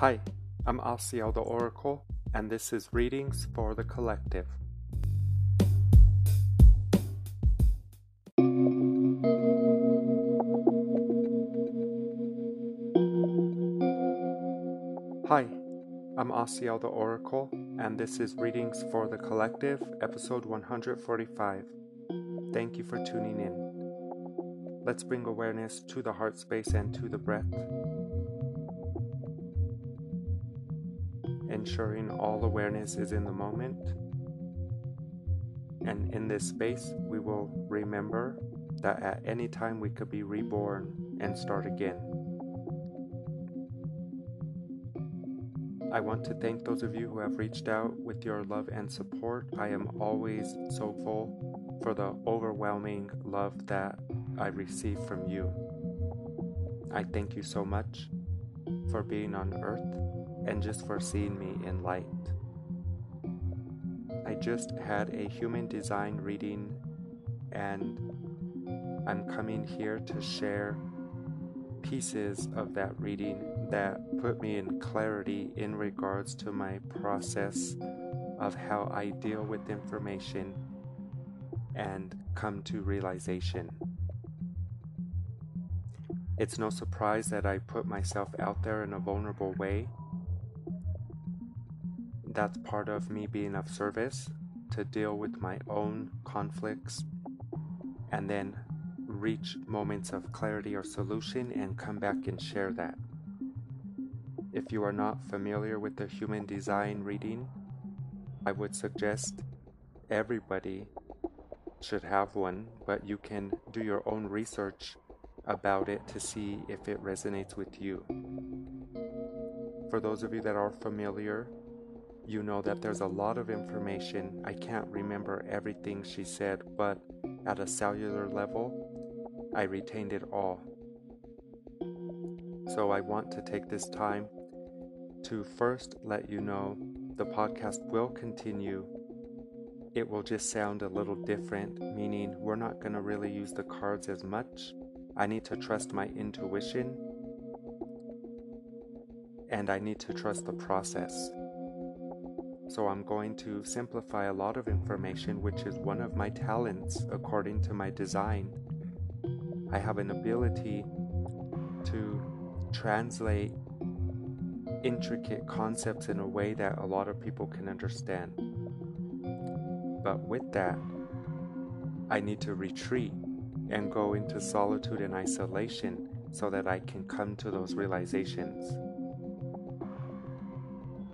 Hi, I'm Asiel the Oracle, and this is Readings for the Collective. Hi, I'm Asiel the Oracle, and this is Readings for the Collective, episode 145. Thank you for tuning in. Let's bring awareness to the heart space and to the breath, ensuring all awareness is in the moment. And in this space, we will remember that at any time we could be reborn and start again. I want to thank those of you who have reached out with your love and support. I am always so full for the overwhelming love that I receive from you. I thank you so much for being on earth and just for seeing me in light. I just had a human design reading and I'm coming here to share pieces of that reading that put me in clarity in regards to my process of how I deal with information and come to realization. It's no surprise that I put myself out there in a vulnerable way. That's part of me being of service to deal with my own conflicts and then reach moments of clarity or solution and come back and share that. If you are not familiar with the human design reading, I would suggest everybody should have one, but you can do your own research about it to see if it resonates with you. For those of you that are familiar, you know that there's a lot of information. I can't remember everything she said, but at a cellular level, I retained it all. So I want to take this time to first let you know the podcast will continue. It will just sound a little different, meaning we're not going to really use the cards as much. I need to trust my intuition and I need to trust the process. So I'm going to simplify a lot of information, which is one of my talents according to my design. I have an ability to translate intricate concepts in a way that a lot of people can understand. But with that, I need to retreat and go into solitude and isolation so that I can come to those realizations.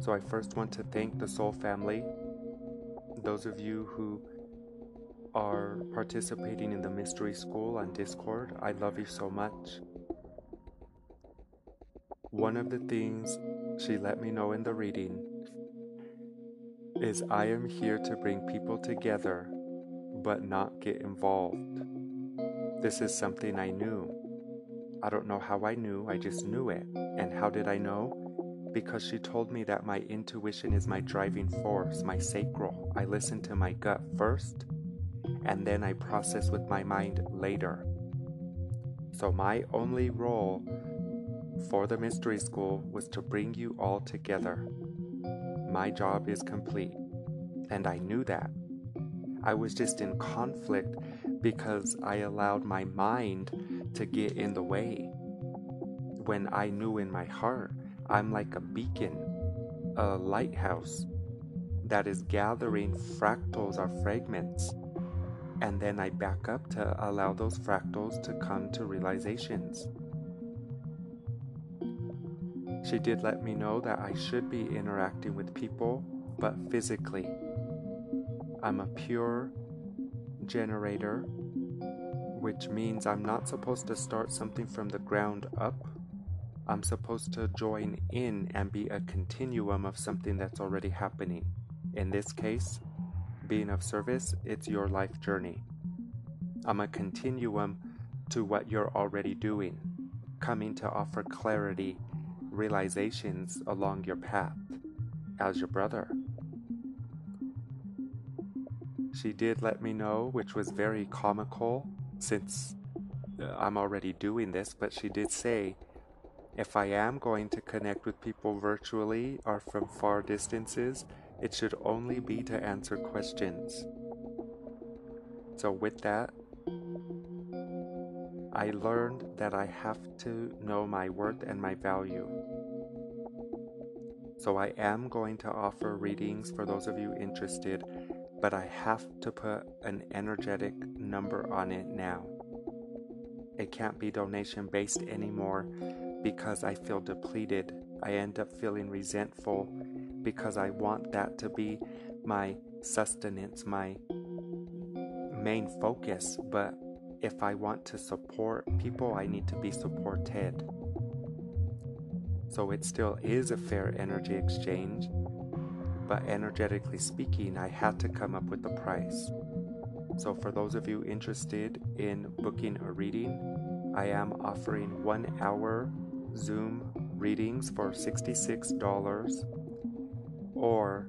So I first want to thank the Soul family, those of you who are participating in the Mystery School on Discord. I love you so much. One of the things she let me know in the reading is I am here to bring people together but not get involved. This is something I knew. I don't know how I knew, I just knew it. And how did I know? Because she told me that my intuition is my driving force, my sacral. I listen to my gut first, and then I process with my mind later. So, my only role for the mystery school was to bring you all together. My job is complete, and I knew that. I was just in conflict because I allowed my mind to get in the way. When I knew in my heart, I'm like a beacon, a lighthouse that is gathering fractals or fragments. And then I back up to allow those fractals to come to realizations. She did let me know that I should be interacting with people, but physically. I'm a pure generator, which means I'm not supposed to start something from the ground up. I'm supposed to join in and be a continuum of something that's already happening. In this case, being of service, it's your life journey. I'm a continuum to what you're already doing, coming to offer clarity realizations along your path as your brother. She did let me know, which was very comical since I'm already doing this, but she did say If I am going to connect with people virtually or from far distances, it should only be to answer questions. So, with that, I learned that I have to know my worth and my value. So, I am going to offer readings for those of you interested, but I have to put an energetic number on it now. It can't be donation based anymore because I feel depleted. I end up feeling resentful because I want that to be my sustenance, my main focus. But if I want to support people, I need to be supported. So it still is a fair energy exchange, but energetically speaking, I had to come up with the price. So, for those of you interested in booking a reading, I am offering one hour Zoom readings for $66 or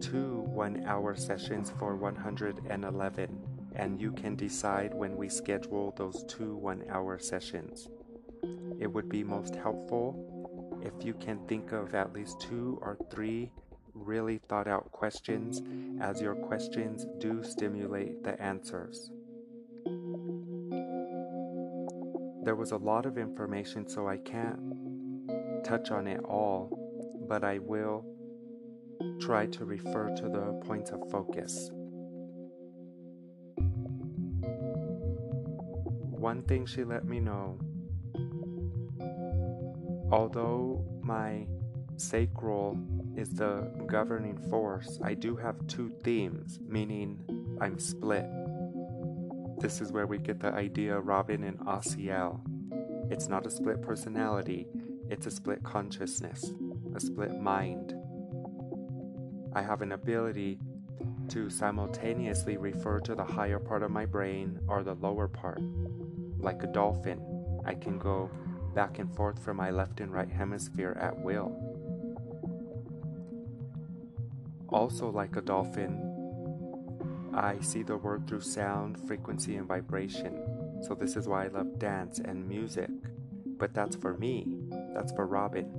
two one hour sessions for 111 and you can decide when we schedule those two one hour sessions. It would be most helpful if you can think of at least two or three really thought out questions, as your questions do stimulate the answers. There was a lot of information, so I can't touch on it all, but I will try to refer to the points of focus. One thing she let me know although my sacral is the governing force, I do have two themes, meaning I'm split. This is where we get the idea Robin and Asiel. It's not a split personality, it's a split consciousness, a split mind. I have an ability to simultaneously refer to the higher part of my brain or the lower part. Like a dolphin, I can go back and forth from my left and right hemisphere at will. Also, like a dolphin, I see the world through sound, frequency, and vibration. So, this is why I love dance and music. But that's for me, that's for Robin.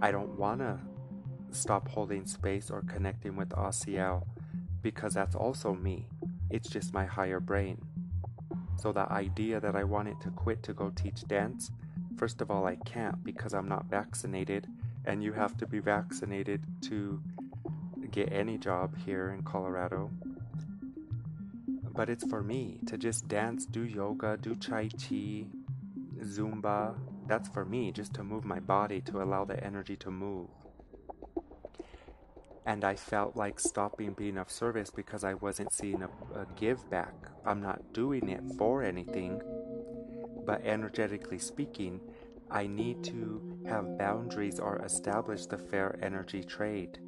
I don't want to stop holding space or connecting with Asiel because that's also me. It's just my higher brain. So, the idea that I wanted to quit to go teach dance, first of all, I can't because I'm not vaccinated, and you have to be vaccinated to get any job here in Colorado but it's for me to just dance, do yoga, do Tai Chi, Zumba. That's for me, just to move my body, to allow the energy to move. And I felt like stopping being of service because I wasn't seeing a, a give back. I'm not doing it for anything, but energetically speaking, I need to have boundaries or establish the fair energy trade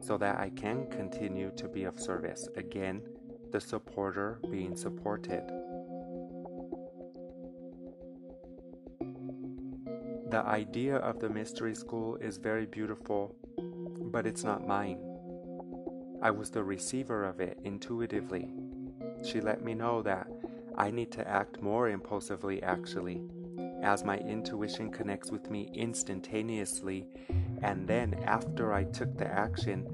so that I can continue to be of service. Again, the supporter being supported. The idea of the mystery school is very beautiful, but it's not mine. I was the receiver of it intuitively. She let me know that I need to act more impulsively, actually, as my intuition connects with me instantaneously, and then after I took the action,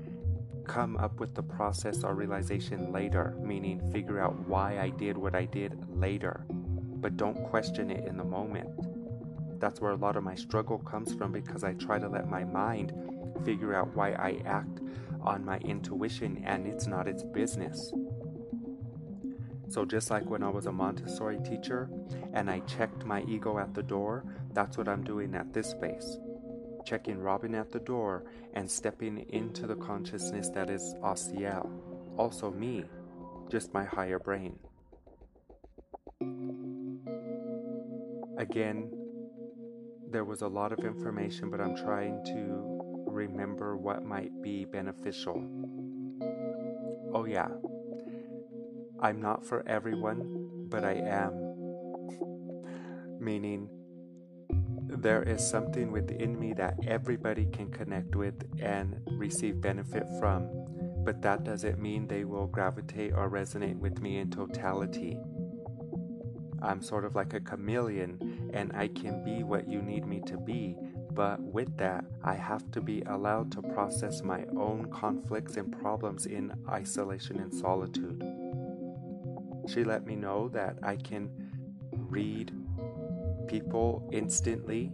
come up with the process or realization later, meaning figure out why I did what I did later, but don't question it in the moment. That's where a lot of my struggle comes from because I try to let my mind figure out why I act on my intuition and it's not its business. So, just like when I was a Montessori teacher and I checked my ego at the door, that's what I'm doing at this space checking Robin at the door, and stepping into the consciousness that is Asiel, also me, just my higher brain. Again, there was a lot of information, but I'm trying to remember what might be beneficial. Oh, yeah, I'm not for everyone, but I am. Meaning, there is something within me that everybody can connect with and receive benefit from, but that doesn't mean they will gravitate or resonate with me in totality. I'm sort of like a chameleon and I can be what you need me to be. But with that, I have to be allowed to process my own conflicts and problems in isolation and solitude. She let me know that I can read people instantly,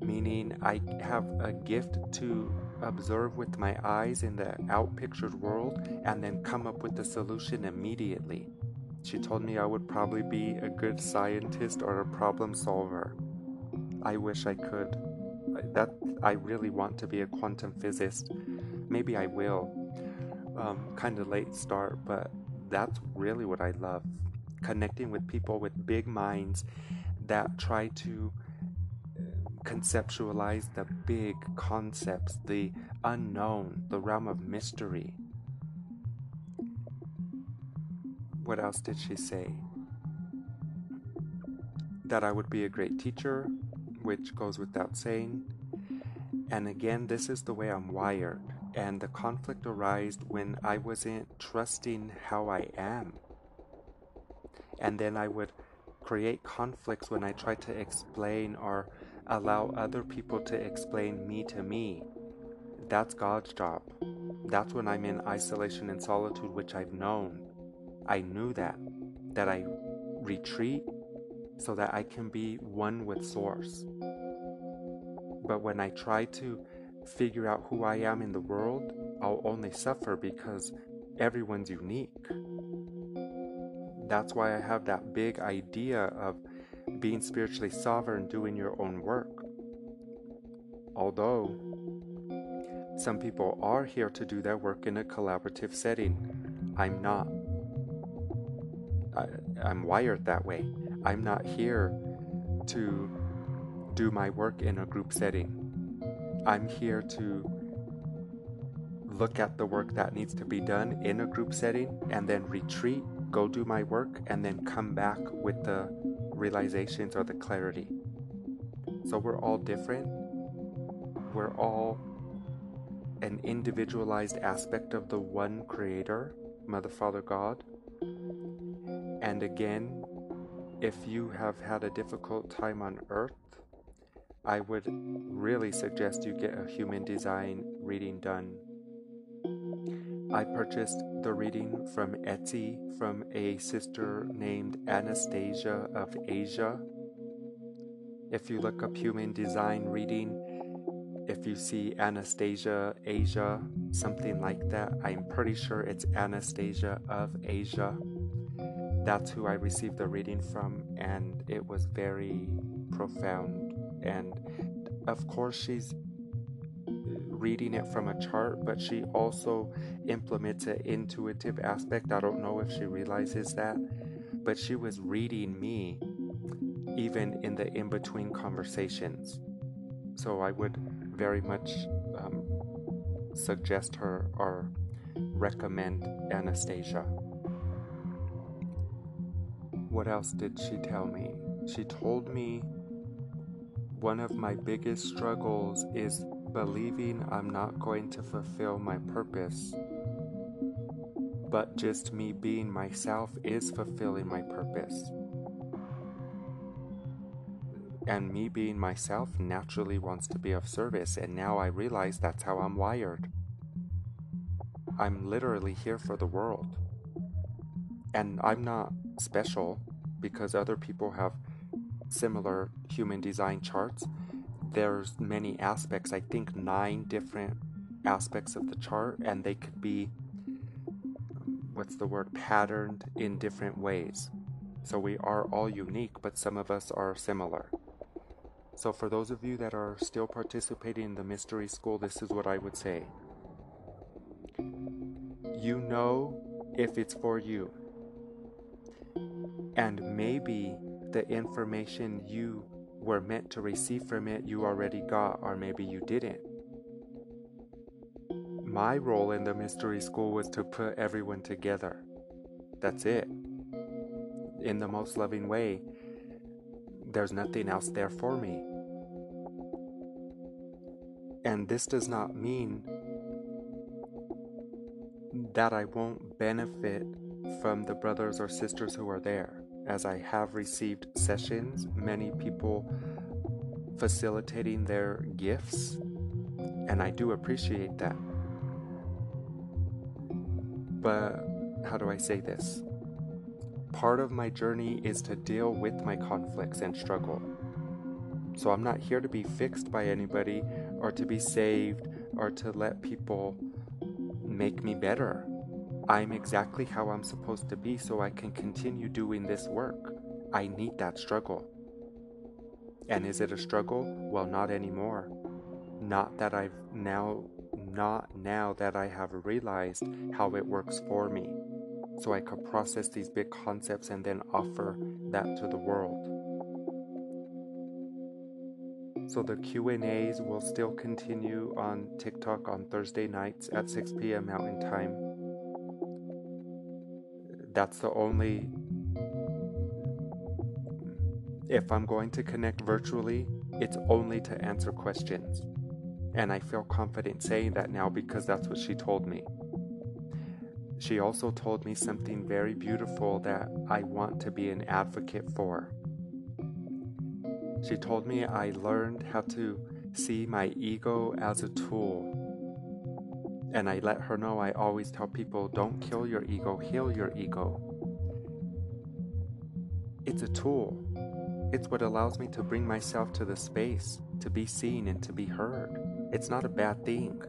meaning I have a gift to observe with my eyes in the outpictured world and then come up with the solution immediately. She told me I would probably be a good scientist or a problem solver. I wish I could. That I really want to be a quantum physicist. Maybe I will. Um, kind of late start, but that's really what I love. Connecting with people with big minds that try to uh, conceptualize the big concepts, the unknown, the realm of mystery. What else did she say? That I would be a great teacher, which goes without saying. And again, this is the way I'm wired. And the conflict arose when I wasn't trusting how I am. And then I would create conflicts when I try to explain or allow other people to explain me to me. That's God's job. That's when I'm in isolation and solitude, which I've known. I knew that, that I retreat so that I can be one with Source. But when I try to figure out who I am in the world, I'll only suffer because everyone's unique. That's why I have that big idea of being spiritually sovereign, doing your own work. Although some people are here to do their work in a collaborative setting, I'm not. I, am wired that way. I'm not here to do my work in a group setting. I'm here to look at the work that needs to be done in a group setting and then retreat, go do my work, and then come back with the realizations or the clarity. So we're all different. We're all an individualized aspect of the one creator, Mother, Father, God. And again, if you have had a difficult time on earth, I would really suggest you get a human design reading done. I purchased the reading from Etsy from a sister named Anastasia of Asia. If you look up human design reading, if you see Anastasia Asia, something like that, I'm pretty sure it's Anastasia of Asia. That's who I received the reading from, and it was very profound. And of course, she's reading it from a chart, but she also implements an intuitive aspect. I don't know if she realizes that, but she was reading me even in the in between conversations. So I would very much um, suggest her or recommend Anastasia. What else did she tell me? She told me one of my biggest struggles is believing I'm not going to fulfill my purpose. But just me being myself is fulfilling my purpose. And me being myself naturally wants to be of service, and now I realize that's how I'm wired. I'm literally here for the world. And I'm not special because other people have similar human design charts there's many aspects, I think nine different aspects of the chart, and they could be what's the word patterned in different ways. So we are all unique, but some of us are similar. So for those of you that are still participating in the mystery school, this is what I would say. You know if it's for you. And maybe the information you were meant to receive from it you already got, or maybe you didn't. My role in the mystery school was to put everyone together. That's it. In the most loving way, there's nothing else there for me. And this does not mean that I won't benefit from the brothers or sisters who are there. As I have received sessions, many people facilitating their gifts, and I do appreciate that. But how do I say this? Part of my journey is to deal with my conflicts and struggle. So I'm not here to be fixed by anybody or to be saved or to let people make me better. I'm exactly how I'm supposed to be so I can continue doing this work. I need that struggle. And is it a struggle? Well, not anymore. Not that I've now, not now that I have realized how it works for me. So I could process these big concepts and then offer that to the world. So the Q&As will still continue on TikTok on Thursday nights at 6 p.m. Mountain Time that's the only if I'm going to connect virtually, it's only to answer questions. And I feel confident saying that now because that's what she told me. She also told me something very beautiful that I want to be an advocate for. She told me I learned how to see my ego as a tool and I let her know I always tell people don't kill your ego, heal your ego. It's a tool. It's what allows me to bring myself to the space, to be seen and to be heard. It's not a bad thing.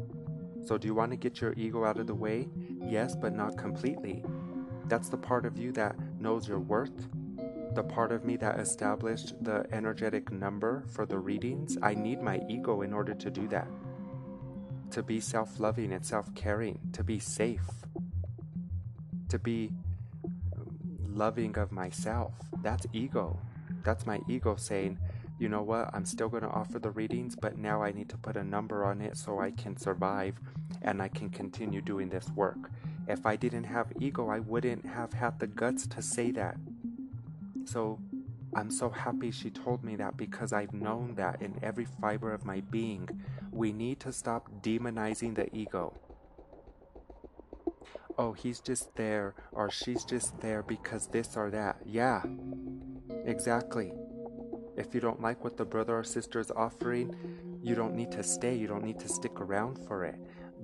So, do you want to get your ego out of the way? Yes, but not completely. That's the part of you that knows your worth, the part of me that established the energetic number for the readings. I need my ego in order to do that to be self loving and self caring, to be safe, to be loving of myself. That's ego. That's my ego saying, you know what, I'm still going to offer the readings, but now I need to put a number on it so I can survive and I can continue doing this work. If I didn't have ego, I wouldn't have had the guts to say that. So I'm so happy she told me that because I've known that in every fiber of my being. We need to stop demonizing the ego. Oh, he's just there, or she's just there because this or that. Yeah, exactly. If you don't like what the brother or sister is offering, you don't need to stay, you don't need to stick around for it.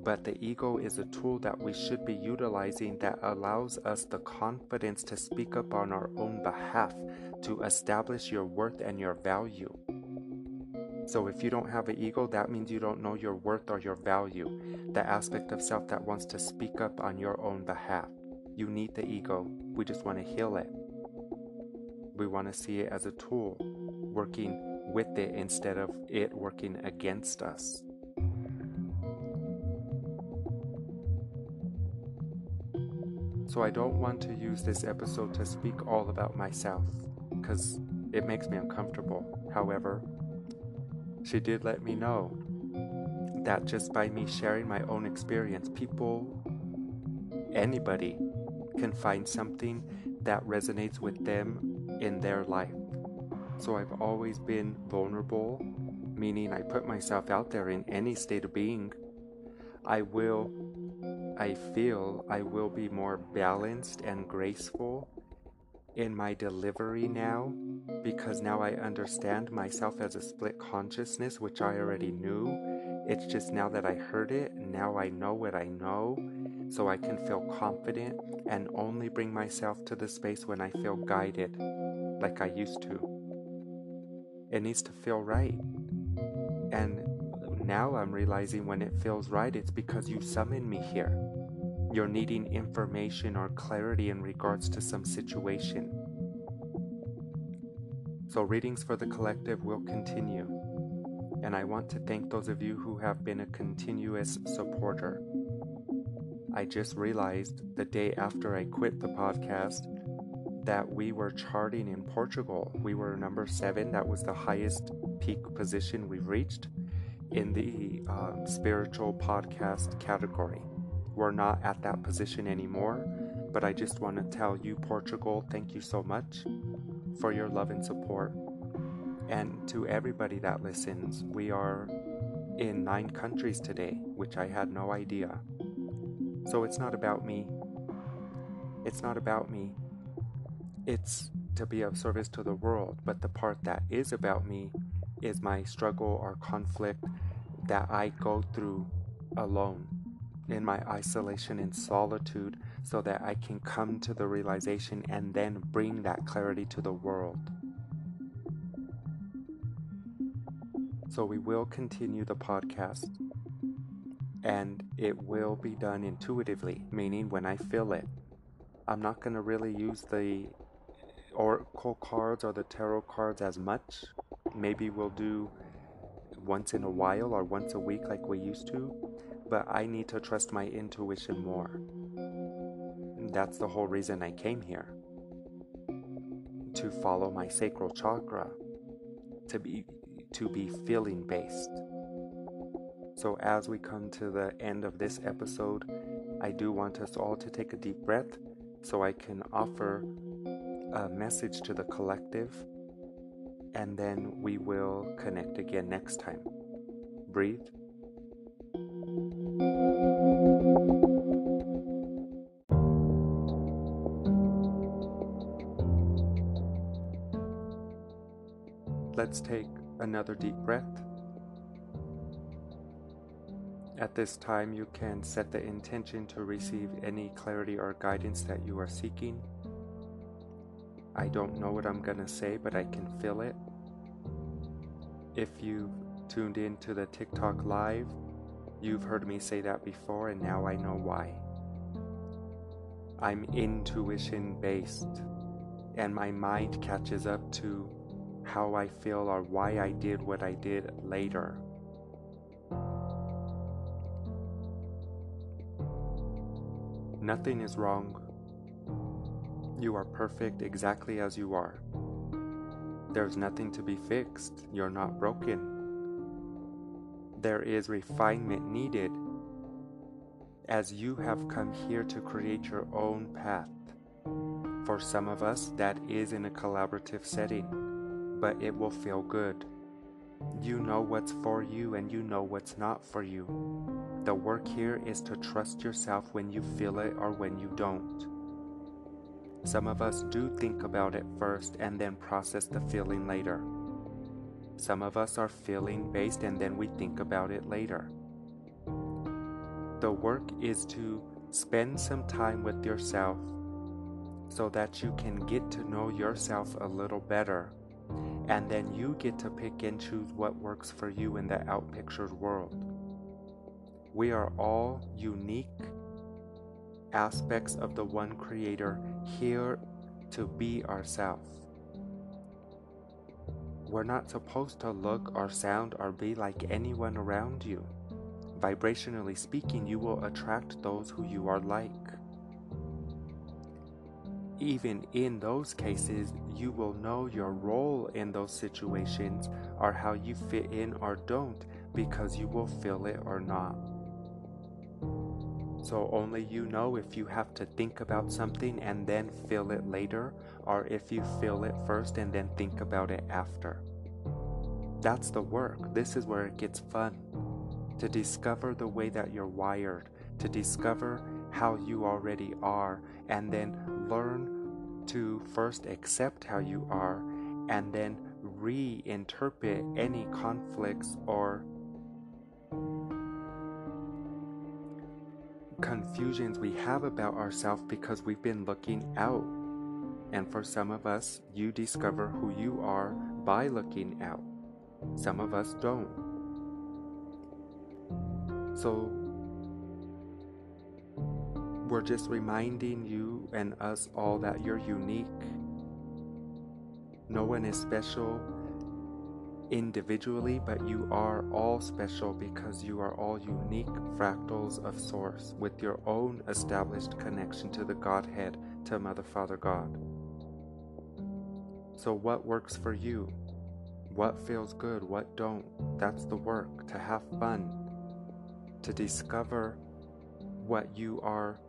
But the ego is a tool that we should be utilizing that allows us the confidence to speak up on our own behalf, to establish your worth and your value. So if you don't have an ego, that means you don't know your worth or your value, the aspect of self that wants to speak up on your own behalf. You need the ego. We just want to heal it. We want to see it as a tool, working with it instead of it working against us. So I don't want to use this episode to speak all about myself, because it makes me uncomfortable. However, she did let me know that just by me sharing my own experience, people, anybody, can find something that resonates with them in their life. So I've always been vulnerable, meaning I put myself out there in any state of being. I will I feel I will be more balanced and graceful in my delivery now because now I understand myself as a split consciousness, which I already knew. It's just now that I heard it, now I know what I know, so I can feel confident and only bring myself to the space when I feel guided, like I used to. It needs to feel right. And now I'm realizing when it feels right, it's because you summoned me here. You're needing information or clarity in regards to some situation. So, readings for the collective will continue. And I want to thank those of you who have been a continuous supporter. I just realized the day after I quit the podcast that we were charting in Portugal. We were number seven. That was the highest peak position we've reached in the um, spiritual podcast category. We're not at that position anymore, but I just want to tell you, Portugal, thank you so much for your love and support. And to everybody that listens, we are in nine countries today, which I had no idea. So it's not about me. It's not about me. It's to be of service to the world, but the part that is about me is my struggle or conflict that I go through alone in my isolation and solitude so that I can come to the realization and then bring that clarity to the world. So we will continue the podcast and it will be done intuitively, meaning when I feel it. I'm not going to really use the oracle cards or the tarot cards as much. Maybe we'll do once in a while or once a week like we used to, but I need to trust my intuition more. That's the whole reason I came here. To follow my sacral chakra, to be to be feeling based. So as we come to the end of this episode, I do want us all to take a deep breath so I can offer a message to the collective and then we will connect again next time. Breathe. Let's take another deep breath. At this time, you can set the intention to receive any clarity or guidance that you are seeking. I don't know what I'm going to say, but I can feel it. If you've tuned in to the TikTok live, you've heard me say that before, and now I know why. I'm intuition based, and my mind catches up to how I feel or why I did what I did later. Nothing is wrong. You are perfect exactly as you are. There's nothing to be fixed. You're not broken. There is refinement needed as you have come here to create your own path. For some of us, that is in a collaborative setting, but it will feel good. You know what's for you and you know what's not for you. The work here is to trust yourself when you feel it or when you don't. Some of us do think about it first and then process the feeling later. Some of us are feeling based and then we think about it later. The work is to spend some time with yourself so that you can get to know yourself a little better and then you get to pick and choose what works for you in the outpictured world. We are all unique aspects of the one creator here to be ourselves. We're not supposed to look or sound or be like anyone around you. Vibrationally speaking, you will attract those who you are like even in those cases, you will know your role in those situations or how you fit in or don't because you will feel it or not. So only you know if you have to think about something and then feel it later, or if you feel it first and then think about it after. That's the work. This is where it gets fun. To discover the way that you're wired, to discover how you already are, and then learn to first accept how you are and then reinterpret any conflicts or confusions we have about ourselves because we've been looking out. And for some of us, you discover who you are by looking out. Some of us don't. So we're just reminding you and us all that you're unique. No one is special individually, but you are all special because you are all unique fractals of Source with your own established connection to the Godhead, to Mother, Father, God. So, what works for you? What feels good? What don't? That's the work to have fun, to discover what you are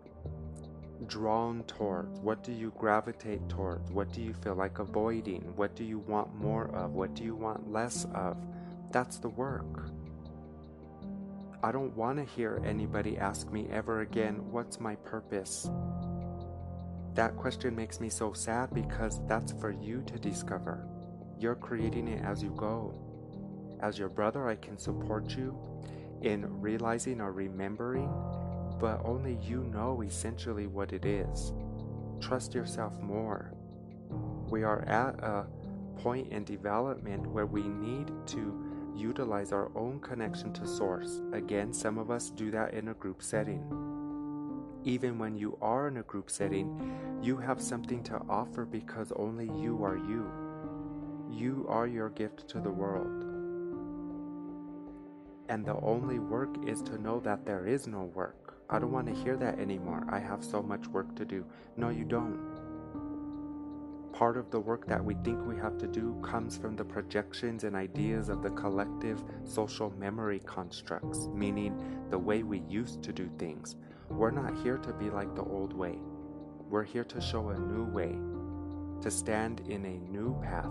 drawn towards? What do you gravitate towards? What do you feel like avoiding? What do you want more of? What do you want less of? That's the work. I don't want to hear anybody ask me ever again, What's my purpose? That question makes me so sad because that's for you to discover. You're creating it as you go. As your brother, I can support you in realizing or remembering, but only you know essentially what it is. Trust yourself more. We are at a point in development where we need to utilize our own connection to Source. Again, some of us do that in a group setting. Even when you are in a group setting, you have something to offer because only you are you. You are your gift to the world. And the only work is to know that there is no work. I don't want to hear that anymore. I have so much work to do. No, you don't part of the work that we think we have to do comes from the projections and ideas of the collective social memory constructs, meaning the way we used to do things. We're not here to be like the old way. We're here to show a new way, to stand in a new path,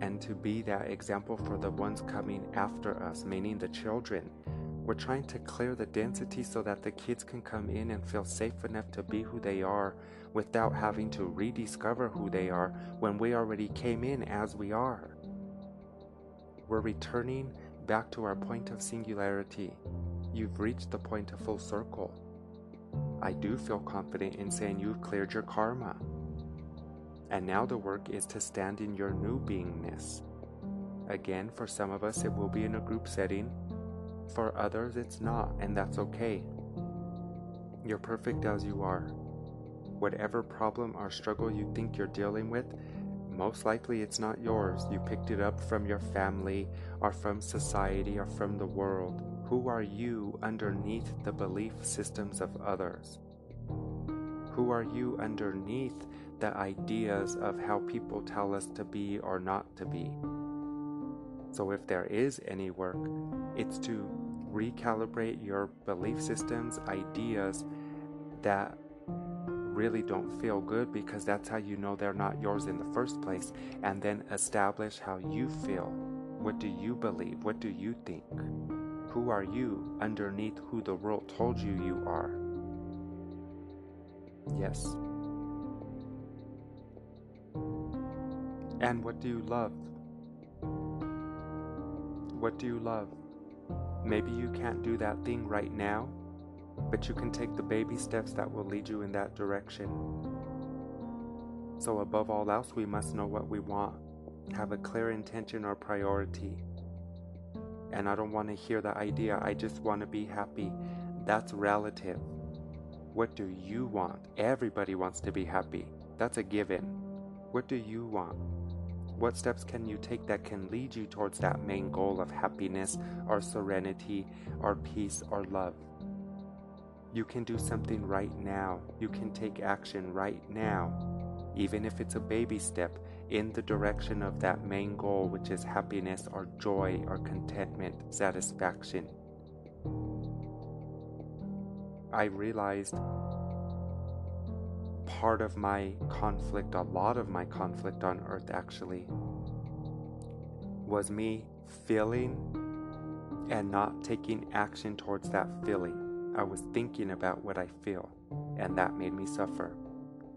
and to be that example for the ones coming after us, meaning the children. We're trying to clear the density so that the kids can come in and feel safe enough to be who they are without having to rediscover who they are when we already came in as we are. We're returning back to our point of singularity. You've reached the point of full circle. I do feel confident in saying you've cleared your karma. And now the work is to stand in your new beingness. Again, for some of us, it will be in a group setting. For others, it's not, and that's okay. You're perfect as you are. Whatever problem or struggle you think you're dealing with, most likely it's not yours. You picked it up from your family or from society or from the world. Who are you underneath the belief systems of others? Who are you underneath the ideas of how people tell us to be or not to be? So, if there is any work, it's to recalibrate your belief systems, ideas that really don't feel good because that's how you know they're not yours in the first place. And then establish how you feel. What do you believe? What do you think? Who are you underneath who the world told you you are? Yes. And what do you love? What do you love? Maybe you can't do that thing right now, but you can take the baby steps that will lead you in that direction. So, above all else, we must know what we want, have a clear intention or priority. And I don't want to hear the idea, I just want to be happy. That's relative. What do you want? Everybody wants to be happy. That's a given. What do you want? What steps can you take that can lead you towards that main goal of happiness or serenity or peace or love? You can do something right now. You can take action right now, even if it's a baby step in the direction of that main goal, which is happiness or joy or contentment, satisfaction. I realized part of my conflict, a lot of my conflict on earth actually, was me feeling and not taking action towards that feeling. I was thinking about what I feel, and that made me suffer.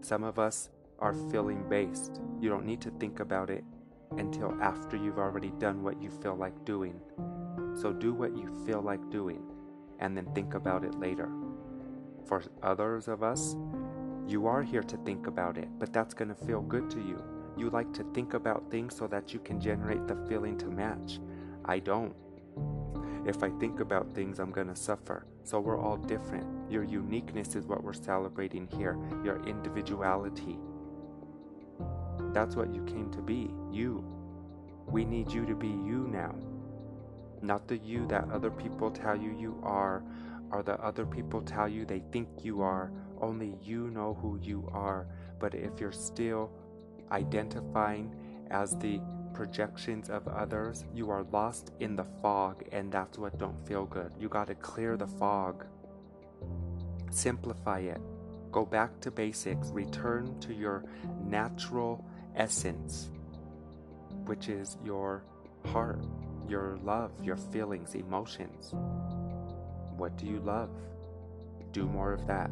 Some of us are feeling based. You don't need to think about it until after you've already done what you feel like doing. So do what you feel like doing, and then think about it later. For others of us, you are here to think about it, but that's going to feel good to you. You like to think about things so that you can generate the feeling to match. I don't. If I think about things, I'm going to suffer. So we're all different. Your uniqueness is what we're celebrating here, your individuality. That's what you came to be, you. We need you to be you now. Not the you that other people tell you you are, or the other people tell you they think you are. Only you know who you are. But if you're still identifying as the projections of others, you are lost in the fog, and that's what don't feel good. You got to clear the fog. Simplify it. Go back to basics. Return to your natural essence, which is your heart, your love, your feelings, emotions. What do you love? Do more of that.